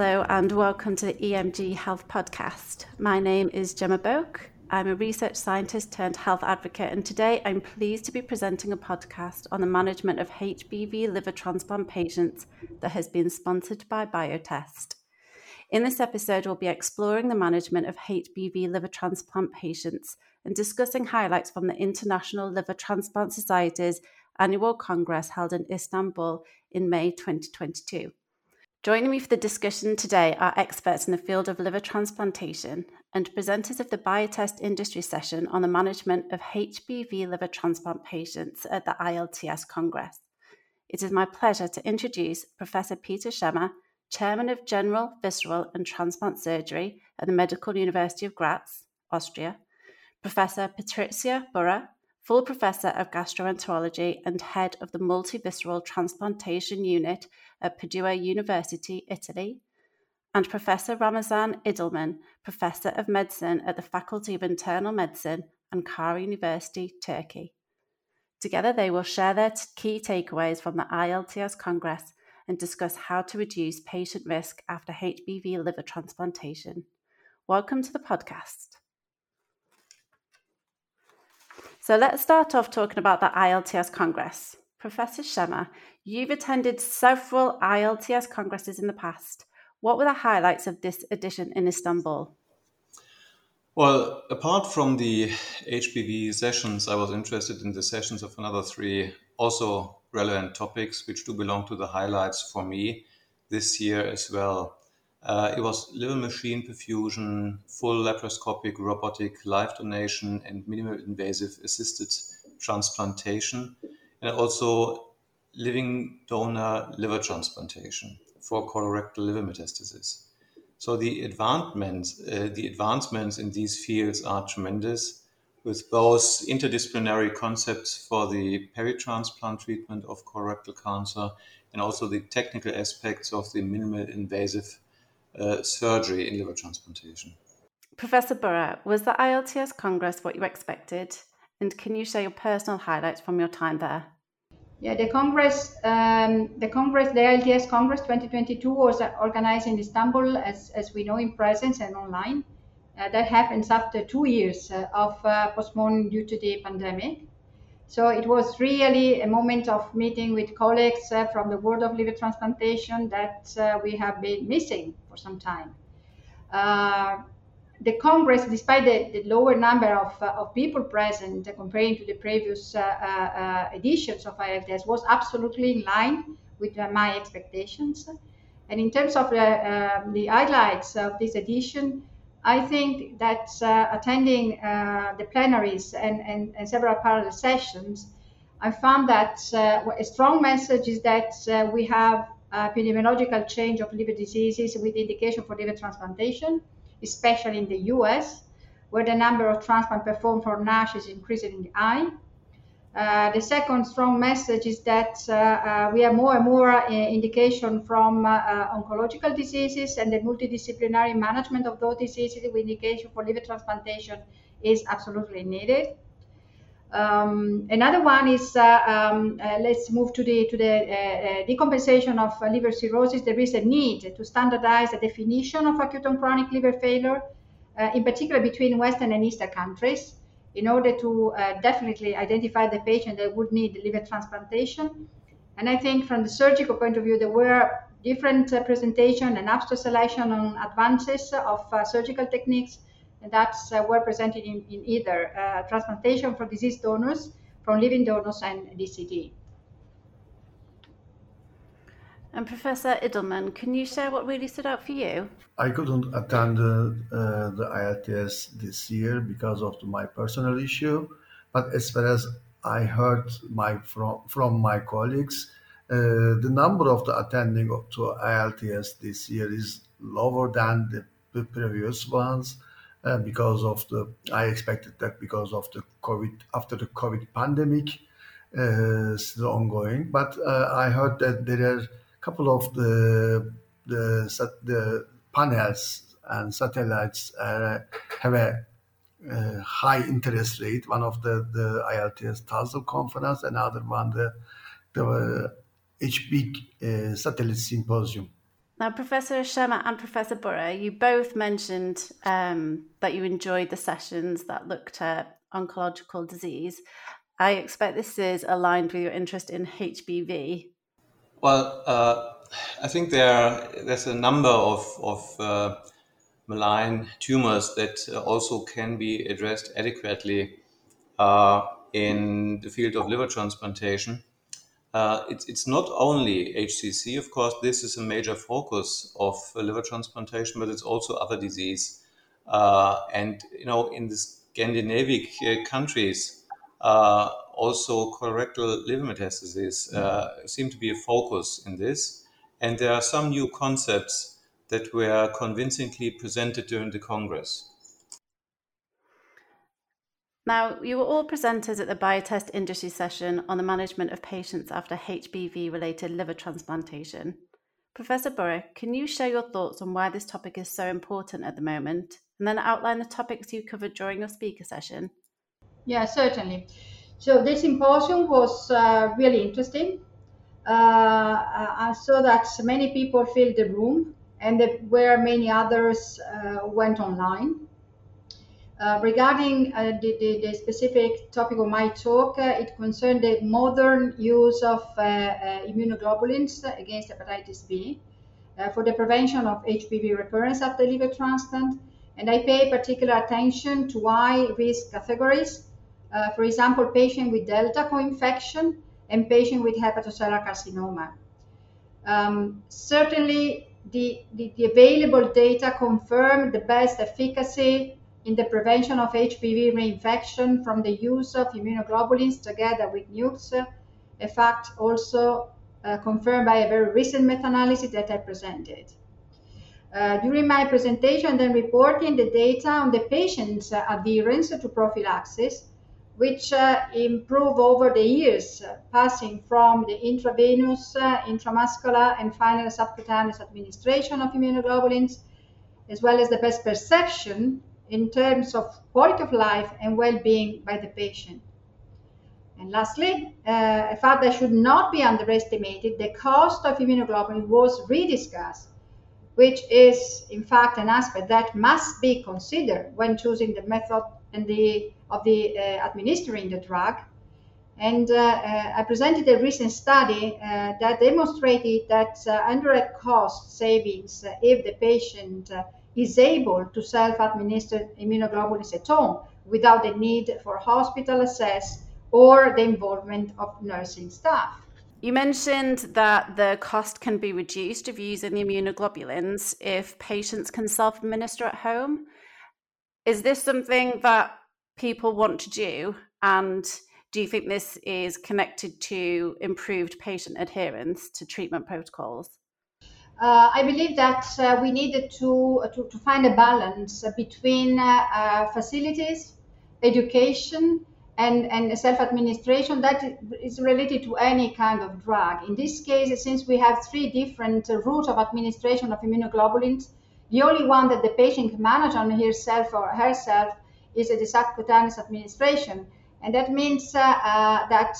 Hello, and welcome to the EMG Health Podcast. My name is Gemma Boak. I'm a research scientist turned health advocate, and today I'm pleased to be presenting a podcast on the management of HBV liver transplant patients that has been sponsored by Biotest. In this episode, we'll be exploring the management of HBV liver transplant patients and discussing highlights from the International Liver Transplant Society's annual congress held in Istanbul in May 2022. Joining me for the discussion today are experts in the field of liver transplantation and presenters of the Biotest Industry Session on the management of HBV liver transplant patients at the ILTS Congress. It is my pleasure to introduce Professor Peter Schemmer, Chairman of General, Visceral and Transplant Surgery at the Medical University of Graz, Austria, Professor Patricia Burra, full professor of gastroenterology and head of the multivisceral transplantation unit at Padua University, Italy, and Professor Ramazan Idilman, professor of medicine at the Faculty of Internal Medicine, Ankara University, Turkey. Together, they will share their t- key takeaways from the ILTS Congress and discuss how to reduce patient risk after HBV liver transplantation. Welcome to the podcast. So let's start off talking about the ILTS Congress. Professor Schemmer, you've attended several ILTS congresses in the past. What were the highlights of this edition in Istanbul? Well, apart from the HBV sessions, I was interested in the sessions of another three also relevant topics, which do belong to the highlights for me this year as well. Uh, it was liver machine perfusion, full laparoscopic robotic live donation, and minimal invasive assisted transplantation, and also living donor liver transplantation for colorectal liver metastasis. So the advancements, uh, the advancements in these fields are tremendous, with both interdisciplinary concepts for the peritransplant treatment of colorectal cancer and also the technical aspects of the minimal invasive uh, surgery in liver transplantation. Professor Burra, was the ILTS Congress what you expected? And can you share your personal highlights from your time there? Yeah, the Congress, um, the Congress, the ILTS Congress 2022 was organized in Istanbul, as, as we know, in presence and online. Uh, that happens after two years uh, of uh, postponement due to the pandemic. So it was really a moment of meeting with colleagues uh, from the world of liver transplantation that uh, we have been missing for some time. Uh, the Congress, despite the, the lower number of, uh, of people present uh, comparing to the previous uh, editions of ILTS, was absolutely in line with my expectations. And in terms of the, um, the highlights of this edition, I think that uh, attending uh, the plenaries and, and, and, several parallel sessions, I found that uh, a strong message is that uh, we have epidemiological change of liver diseases with indication for liver transplantation, especially in the US, where the number of transplants performed for NASH is increasingly high. Uh, the second strong message is that uh, uh, we have more and more uh, indication from uh, uh, oncological diseases and the multidisciplinary management of those diseases with indication for liver transplantation is absolutely needed. Um, another one is um, let's move to the to the decompensation of liver cirrhosis. There is a need to standardize the definition of acute and chronic liver failure, in particular between Western and Eastern countries in order to uh, definitely identify the patient that would need liver transplantation. And I think from the surgical point of view, there were different uh, presentation and abstract selection on advances of uh, surgical techniques and that's uh, were presented in, in either uh, transplantation for deceased donors, from living donors and DCD. And Professor Idilman, can you share what really stood out for you? I couldn't attend uh, the ILTS this year because of my personal issue, but as far as I heard my from from my colleagues, uh, the number of the attending to ILTS this year is lower than the previous ones uh, because of the. I expected that because of the COVID after the COVID pandemic uh, still ongoing, but uh, I heard that there are a couple of the the, the panels and satellites uh, have a uh, high interest rate. One of the the ILTS TASL conference, another one the the HB satellite symposium. Now, Professor Schemmer and Professor Burra, you both mentioned um, that you enjoyed the sessions that looked at oncological disease. I expect this is aligned with your interest in HBV. Well, uh, I think there there's a number of, of uh, malign tumors that uh, also can be addressed adequately uh, in the field of liver transplantation. Uh, it's, it's not only HCC, of course, this is a major focus of uh, liver transplantation, but it's also other disease. Uh, and, you know, in the Scandinavian uh, countries, uh, also colorectal liver metastases seem to be a focus in this. And there are some new concepts that were convincingly presented during the Congress. Now, you were all presenters at the Biotest Industry session on the management of patients after HBV related liver transplantation. Professor Burra, can you share your thoughts on why this topic is so important at the moment and then outline the topics you covered during your speaker session? Yeah, certainly. So, this symposium was uh, really interesting. Uh, I saw that many people filled the room and where many others uh, went online. Uh, regarding uh, the, the, the, specific topic of my talk, uh, it concerned the modern use of uh, uh, immunoglobulins against hepatitis B for the prevention of HBV recurrence after liver transplant. And I pay particular attention to high risk categories, for example, patient with Delta co-infection and patient with hepatocellular carcinoma. Um, certainly, the, the, the available data confirm the best efficacy in the prevention of HBV reinfection from the use of immunoglobulins together with NUCs, a fact also uh, confirmed by a very recent meta-analysis that I presented. Uh, during my presentation, then reporting the data on the patient's uh, adherence to prophylaxis, which uh, improve over the years, passing from the intravenous, uh, intramuscular, and final subcutaneous administration of immunoglobulins, as well as the best perception in terms of quality of life and well-being by the patient. And lastly, uh, a fact that should not be underestimated, the cost of immunoglobulin was rediscussed, which is in fact an aspect that must be considered when choosing the method and the of the uh, administering the drug. And uh, uh I presented a recent study uh, that demonstrated that uh, indirect cost savings if the patient is able to self-administer immunoglobulins at home without the need for hospital access or the involvement of nursing staff. You mentioned that the cost can be reduced of using the immunoglobulins if patients can self administer at home. Is this something that people want to do? And do you think this is connected to improved patient adherence to treatment protocols? Uh, I believe that uh, we needed to, uh, to, to, find a balance between uh, uh, facilities, education, and, and self-administration that is related to any kind of drug. In this case, since we have three different routes of administration of immunoglobulins, the only one that the patient can manage on himself or herself is the subcutaneous administration. And that means uh, uh, that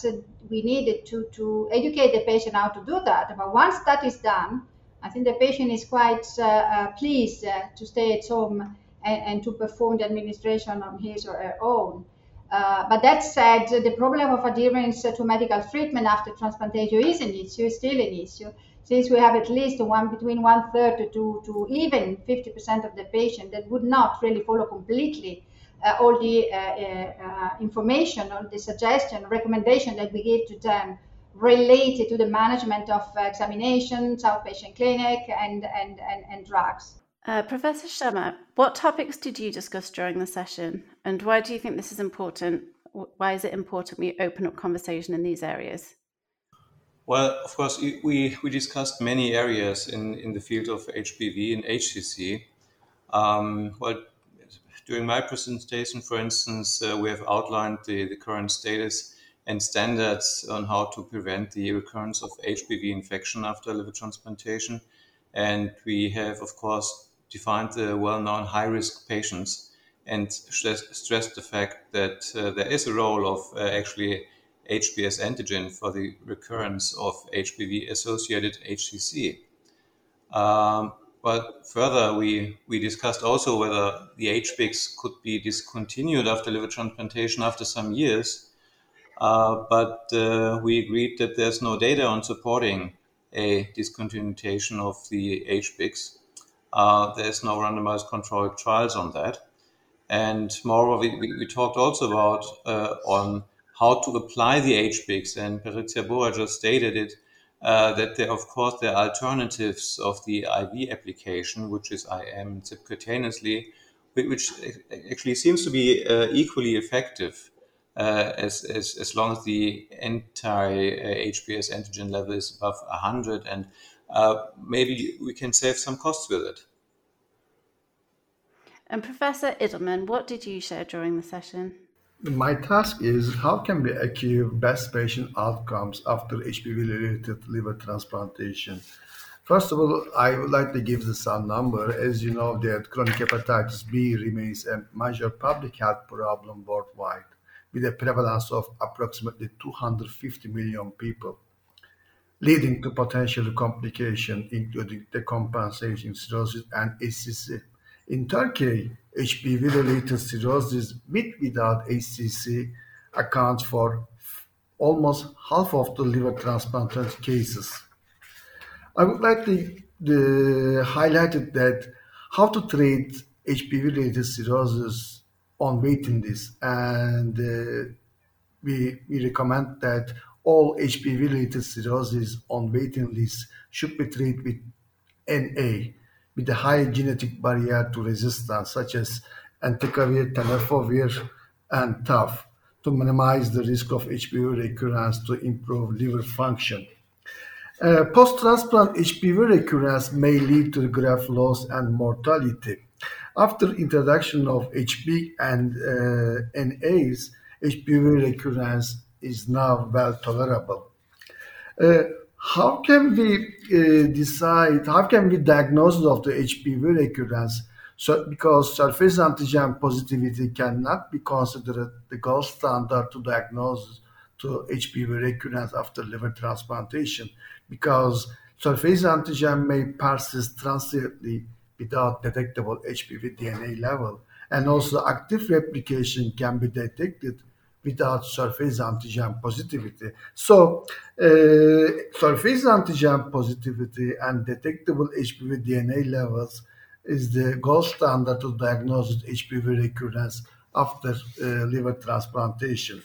we needed to, to educate the patient how to do that. But once that is done, I think the patient is quite uh, uh, pleased uh, to stay at home and, and, to perform the administration on his or her own. Uh, but that said, the problem of adherence to medical treatment after transplantation is an issue, still an issue, since we have at least one between one third to, to even 50% of the patient that would not really follow completely uh, all the uh, information, all the suggestion, recommendation that we give to them related to the management of examinations, outpatient clinic, and, and, and, and drugs. Uh, Professor Schemmer, what topics did you discuss during the session, and why do you think this is important? Why is it important we open up conversation in these areas? Well, of course, we, we discussed many areas in, in the field of HBV and HCC. Um, well, during my presentation, for instance, uh, we have outlined the, the current status and standards on how to prevent the recurrence of HBV infection after liver transplantation. And we have, of course, defined the well known high risk patients and stressed the fact that uh, there is a role of uh, actually HBs antigen for the recurrence of HBV associated HCC. Um, but further, we, we discussed also whether the HBIGs could be discontinued after liver transplantation after some years. Uh, but uh, we agreed that there's no data on supporting a discontinuation of the HBIGs. Uh, there's no randomized controlled trials on that. And moreover, we, we, talked also about on how to apply the HBIGs, and Patrizia Burra just stated it uh, that there, of course, there are alternatives of the IV application, which is IM subcutaneously, which actually seems to be uh, equally effective uh, as, as, as long as the anti-HBs antigen level is above 100. And uh, maybe we can save some costs with it. And Professor Idilman, what did you share during the session? My task is how can we achieve best patient outcomes after HBV-related liver transplantation? First of all, I would like to give the some number. As you know, that chronic hepatitis B remains a major public health problem worldwide, with a prevalence of approximately 250 million people, leading to potential complications, including decompensation, cirrhosis, and HCC. In Turkey, HBV-related cirrhosis with without HCC accounts for almost half of the liver transplanted cases. I would like to, to highlight that how to treat HBV-related cirrhosis on waiting list, and uh, we, we recommend that all HBV-related cirrhosis on waiting list should be treated with NA, with a high genetic barrier to resistance, such as entecavir, tenofovir, and TAF, to minimize the risk of HBV recurrence to improve liver function. Uh, Post-transplant HBV recurrence may lead to graft loss and mortality. After introduction of HB and uh, NAs, HBV recurrence is now well tolerable. Uh, how can we uh, decide, how can we diagnose of the HBV recurrence? So, because surface antigen positivity cannot be considered the gold standard to diagnose to HBV recurrence after liver transplantation, because surface antigen may persist transiently without detectable HBV DNA level, and also active replication can be detected without surface antigen positivity. So, uh, surface antigen positivity and detectable HBV DNA levels is the gold standard to diagnose HBV recurrence after uh, liver transplantation.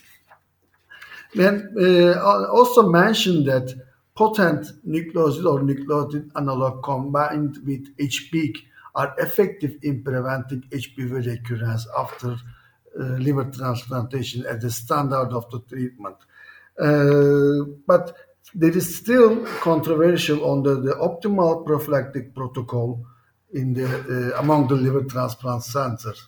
Then uh, also mentioned that potent nucleoside or nucleotide analog combined with HBIG are effective in preventing HBV recurrence after uh, liver transplantation as the standard of the treatment. Uh, but there is still controversial on the, the optimal prophylactic protocol in the uh, among the liver transplant centers.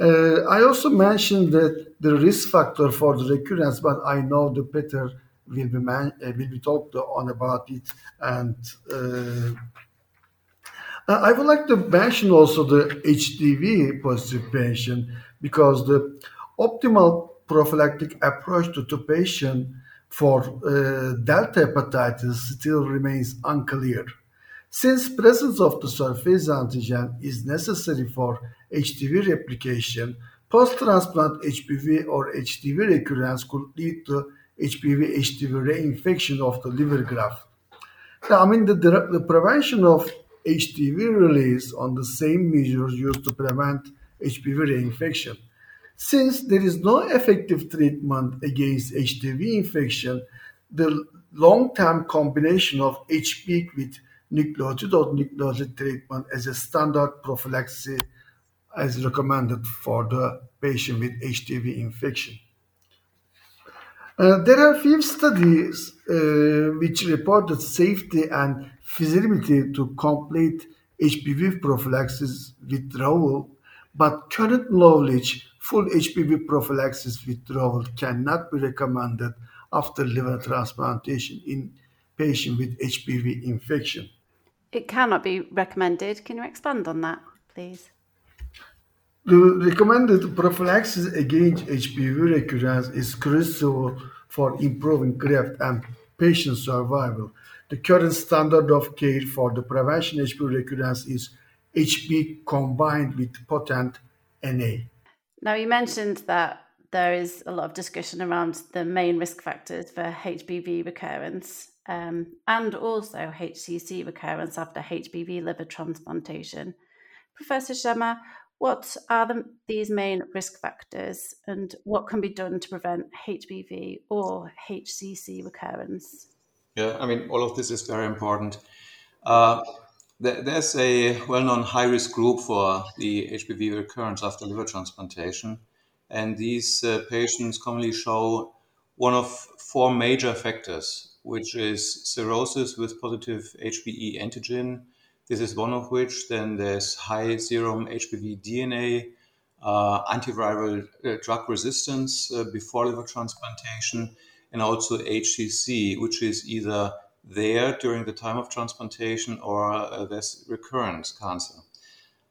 Uh, I also mentioned that the risk factor for the recurrence, but I know the Peter will be man, uh, will be talked on about it and uh, I would like to mention also the HDV positive patient because the optimal prophylactic approach to the patient for uh, delta hepatitis still remains unclear. Since presence of the surface antigen is necessary for HDV replication, post-transplant HBV or HDV recurrence could lead to HBV HDV reinfection of the liver graft. I mean, the, the prevention of HDV release on the same measures used to prevent HBV reinfection. Since there is no effective treatment against HPV infection, the long-term combination of HPV with nucleotide or nucleotide treatment as a standard prophylaxis is recommended for the patient with HPV infection. Uh, there are five studies uh, which reported safety and feasibility to complete HBV prophylaxis withdrawal, but current knowledge full HBV prophylaxis withdrawal cannot be recommended after liver transplantation in patients with HPV infection. It cannot be recommended. Can you expand on that, please? The recommended prophylaxis against HBV recurrence is crucial for improving graft and patient survival. The current standard of care for the prevention of HBV recurrence is HB combined with potent NA. Now, you mentioned that there is a lot of discussion around the main risk factors for HBV recurrence um, and also HCC recurrence after HBV liver transplantation. Professor Schemmer, what are the, these main risk factors and what can be done to prevent HBV or HCC recurrence? Yeah, I mean, all of this is very important. Uh, there's a well known high risk group for the HBV recurrence after liver transplantation. And these uh, patients commonly show one of four major factors, which is cirrhosis with positive HBe antigen. This is one of which. Then there's high serum HBV DNA, uh, antiviral uh, drug resistance uh, before liver transplantation, and also HCC, which is either there during the time of transplantation or uh, there's recurrent cancer.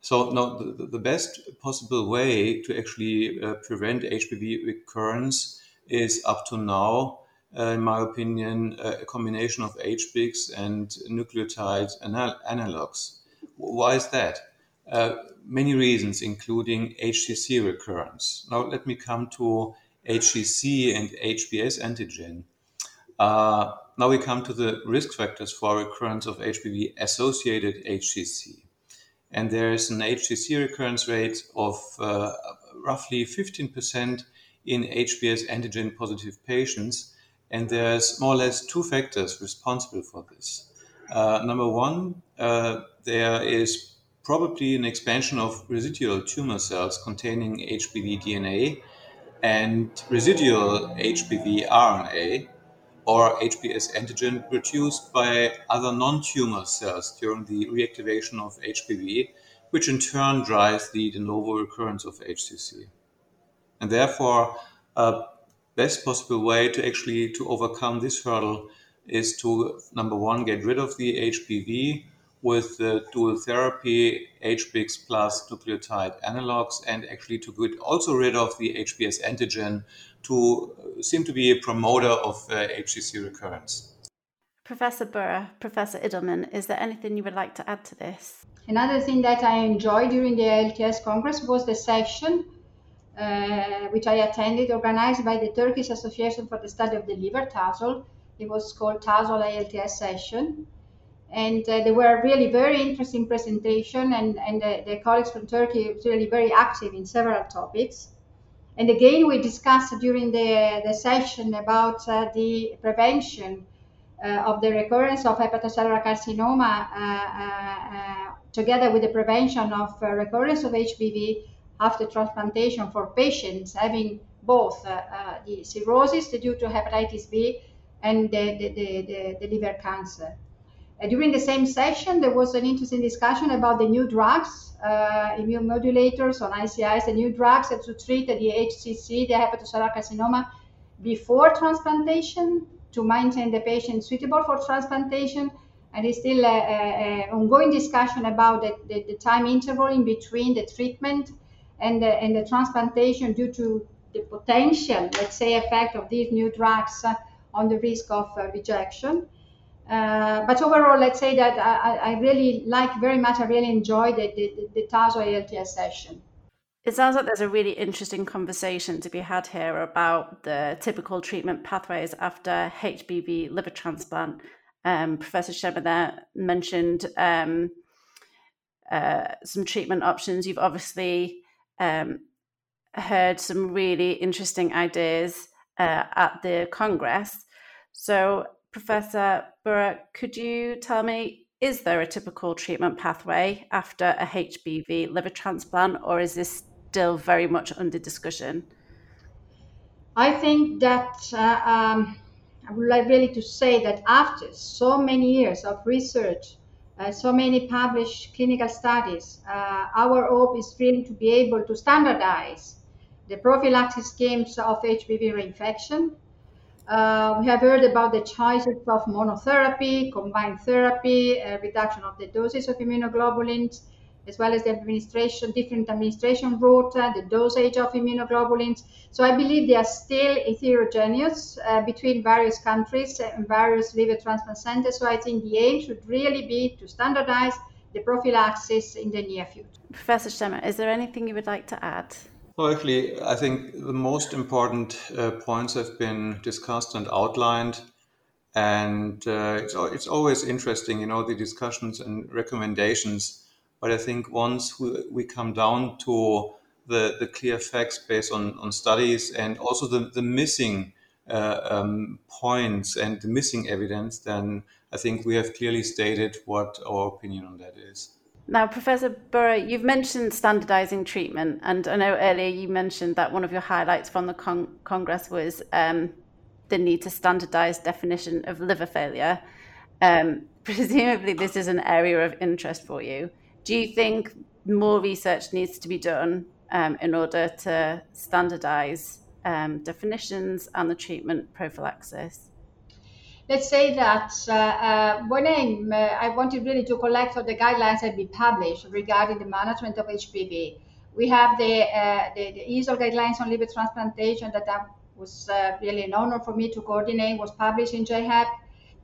So, no, the, the best possible way to actually uh, prevent HBV recurrence is up to now, uh, in my opinion, a combination of HBIGs and nucleotide anal- analogs. Why is that? Uh, many reasons, including HCC recurrence. Now, let me come to HCC and HBs antigen. Uh, now we come to the risk factors for recurrence of HBV associated HCC. And there is an HCC recurrence rate of uh, roughly 15% in HBs antigen positive patients. And there's more or less two factors responsible for this. Uh, number one, uh, there is probably an expansion of residual tumor cells containing HBV DNA and residual HBV RNA or HBs antigen produced by other non-tumor cells during the reactivation of HBV, which in turn drives the de novo recurrence of HCC. And therefore, a best possible way to actually to overcome this hurdle is to number one get rid of the HBV with the dual therapy HBIGs plus nucleotide analogs and actually to get also rid of the HBs antigen to uh, seem to be a promoter of uh, HCC recurrence. Professor Burra, Professor Idilman, is there anything you would like to add to this? Another thing that I enjoyed during the ILTS Congress was the session uh, which I attended, organized by the Turkish Association for the Study of the Liver, TASL. It was called TASL ILTS session. And uh, they were really very interesting presentation, and, and the, the colleagues from Turkey were really very active in several topics. And again, we discussed during the, the session about uh, the prevention uh, of the recurrence of hepatocellular carcinoma uh, uh, uh together with the prevention of recurrence of HBV after transplantation for patients having both uh, uh, the cirrhosis due to hepatitis B and the, the, the, the liver cancer. Uh, during the same session, there was an interesting discussion about the new drugs, uh, immune modulators on ICIs, the new drugs to treat the HCC, the hepatocellular carcinoma, before transplantation to maintain the patient suitable for transplantation. And it's still an ongoing discussion about the, the, the, time interval in between the treatment and the, and the transplantation due to the potential, let's say, effect of these new drugs uh, on the risk of uh, rejection. Uh, but overall, let's say that I, I, really like very much, I really enjoyed the, the, the ILTS session. It sounds like there's a really interesting conversation to be had here about the typical treatment pathways after HBV liver transplant. Um, Professor Schemmer there mentioned um, uh, some treatment options. You've obviously um, heard some really interesting ideas uh, at the Congress. So, Professor Burra, could you tell me, is there a typical treatment pathway after a HBV liver transplant, or is this still very much under discussion? I think that uh, um, I would like really to say that after so many years of research, uh, so many published clinical studies, uh, our hope is really to be able to standardize the prophylaxis schemes of HBV reinfection. Uh, we have heard about the choices of monotherapy, combined therapy, uh, reduction of the doses of immunoglobulins, as well as the administration, different administration route, uh, the dosage of immunoglobulins. So I believe they are still heterogeneous uh, between various countries and various liver transplant centers. So I think the aim should really be to standardize the prophylaxis in the near future. Professor Schemmer, is there anything you would like to add? Well, actually, I think the most important uh, points have been discussed and outlined. And uh, it's, it's always interesting, you know, the discussions and recommendations. But I think once we, we come down to the, the clear facts based on, on studies and also the, the missing uh, um, points and the missing evidence, then I think we have clearly stated what our opinion on that is. Now, Professor Burra, you've mentioned standardizing treatment, and I know earlier you mentioned that one of your highlights from the con- Congress was um, the need to standardize definition of liver failure. Um, presumably, this is an area of interest for you. Do you think more research needs to be done um, in order to standardize um, definitions and the treatment prophylaxis? let's say that uh, uh, when I, uh, I wanted really to collect all the guidelines that be published regarding the management of HBV. We have the, uh, the, the guidelines on liver transplantation that I was uh, really an honor for me to coordinate, was published in JHEP.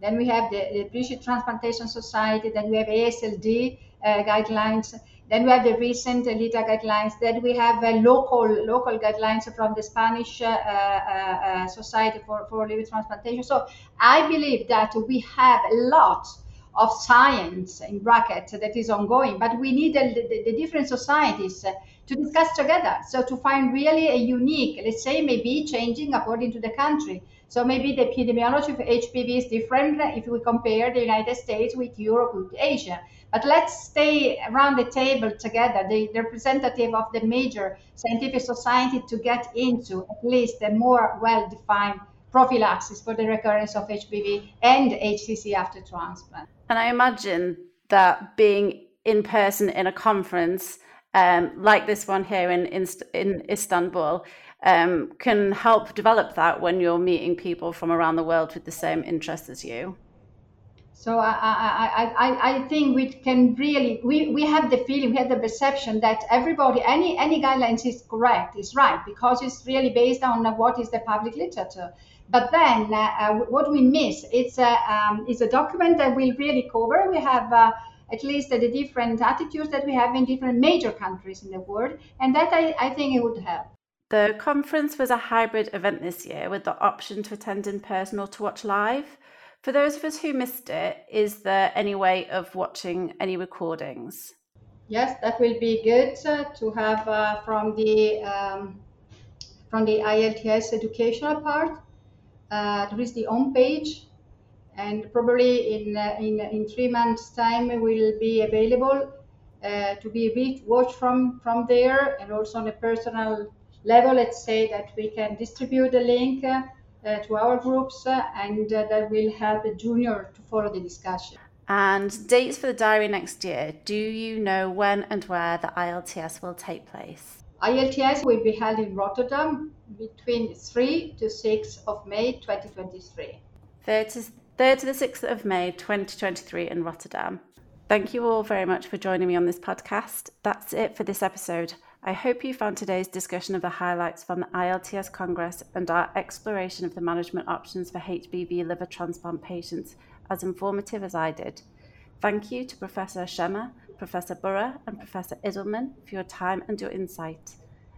Then we have the, the British Transplantation Society, then we have ASLD uh, guidelines then we have the recent LITA guidelines. Then we have uh, local local guidelines from the Spanish uh, uh, Society for, for Liver Transplantation. So I believe that we have a lot of science in bracket that is ongoing, but we need the, the, the different societies to discuss together. So to find really a unique, let's say maybe changing according to the country. So maybe the epidemiology of HBV is different if we compare the United States with Europe, with Asia. But let's stay around the table together, the representative of the major scientific society, to get into at least a more well-defined prophylaxis for the recurrence of HBV and HCC after transplant. And I imagine that being in person in a conference um, like this one here in in, in Istanbul um, can help develop that when you're meeting people from around the world with the same interests as you. So I, I, I, I think we can really we, we have the feeling, we have the perception that everybody any any guidelines is correct, is right because it's really based on what is the public literature. But then uh, uh what we miss it's a um, it's a document that will really cover. We have. Uh, at least the different attitudes that we have in different major countries in the world, and that I, I think it would help. The conference was a hybrid event this year with the option to attend in person or to watch live. For those of us who missed it, is there any way of watching any recordings? Yes, that will be good uh, to have uh, from the um, from the ILTS educational part. Uh, there is the home page, and probably in uh, in in three months' time will be available uh, to be watched from from there, and also on a personal level. Let's say that we can distribute the link uh, to our groups, uh, and uh, that will help the junior to follow the discussion. And dates for the diary next year. Do you know when and where the ILTS will take place? ILTS will be held in Rotterdam between 3 to 6 of May 2023. 3rd to, 3rd to the 6th of May 2023 in Rotterdam. Thank you all very much for joining me on this podcast. That's it for this episode. I hope you found today's discussion of the highlights from the ILTS Congress and our exploration of the management options for HBV liver transplant patients as informative as I did. Thank you to Professor Schemmer, Professor Burra, and Professor Idilman for your time and your insight.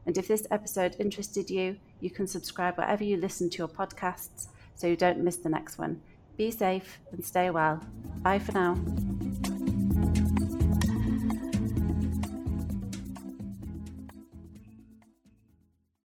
And if this episode interested you, you can subscribe wherever you listen to your podcasts so you don't miss the next one. Be safe and stay well. Bye for now.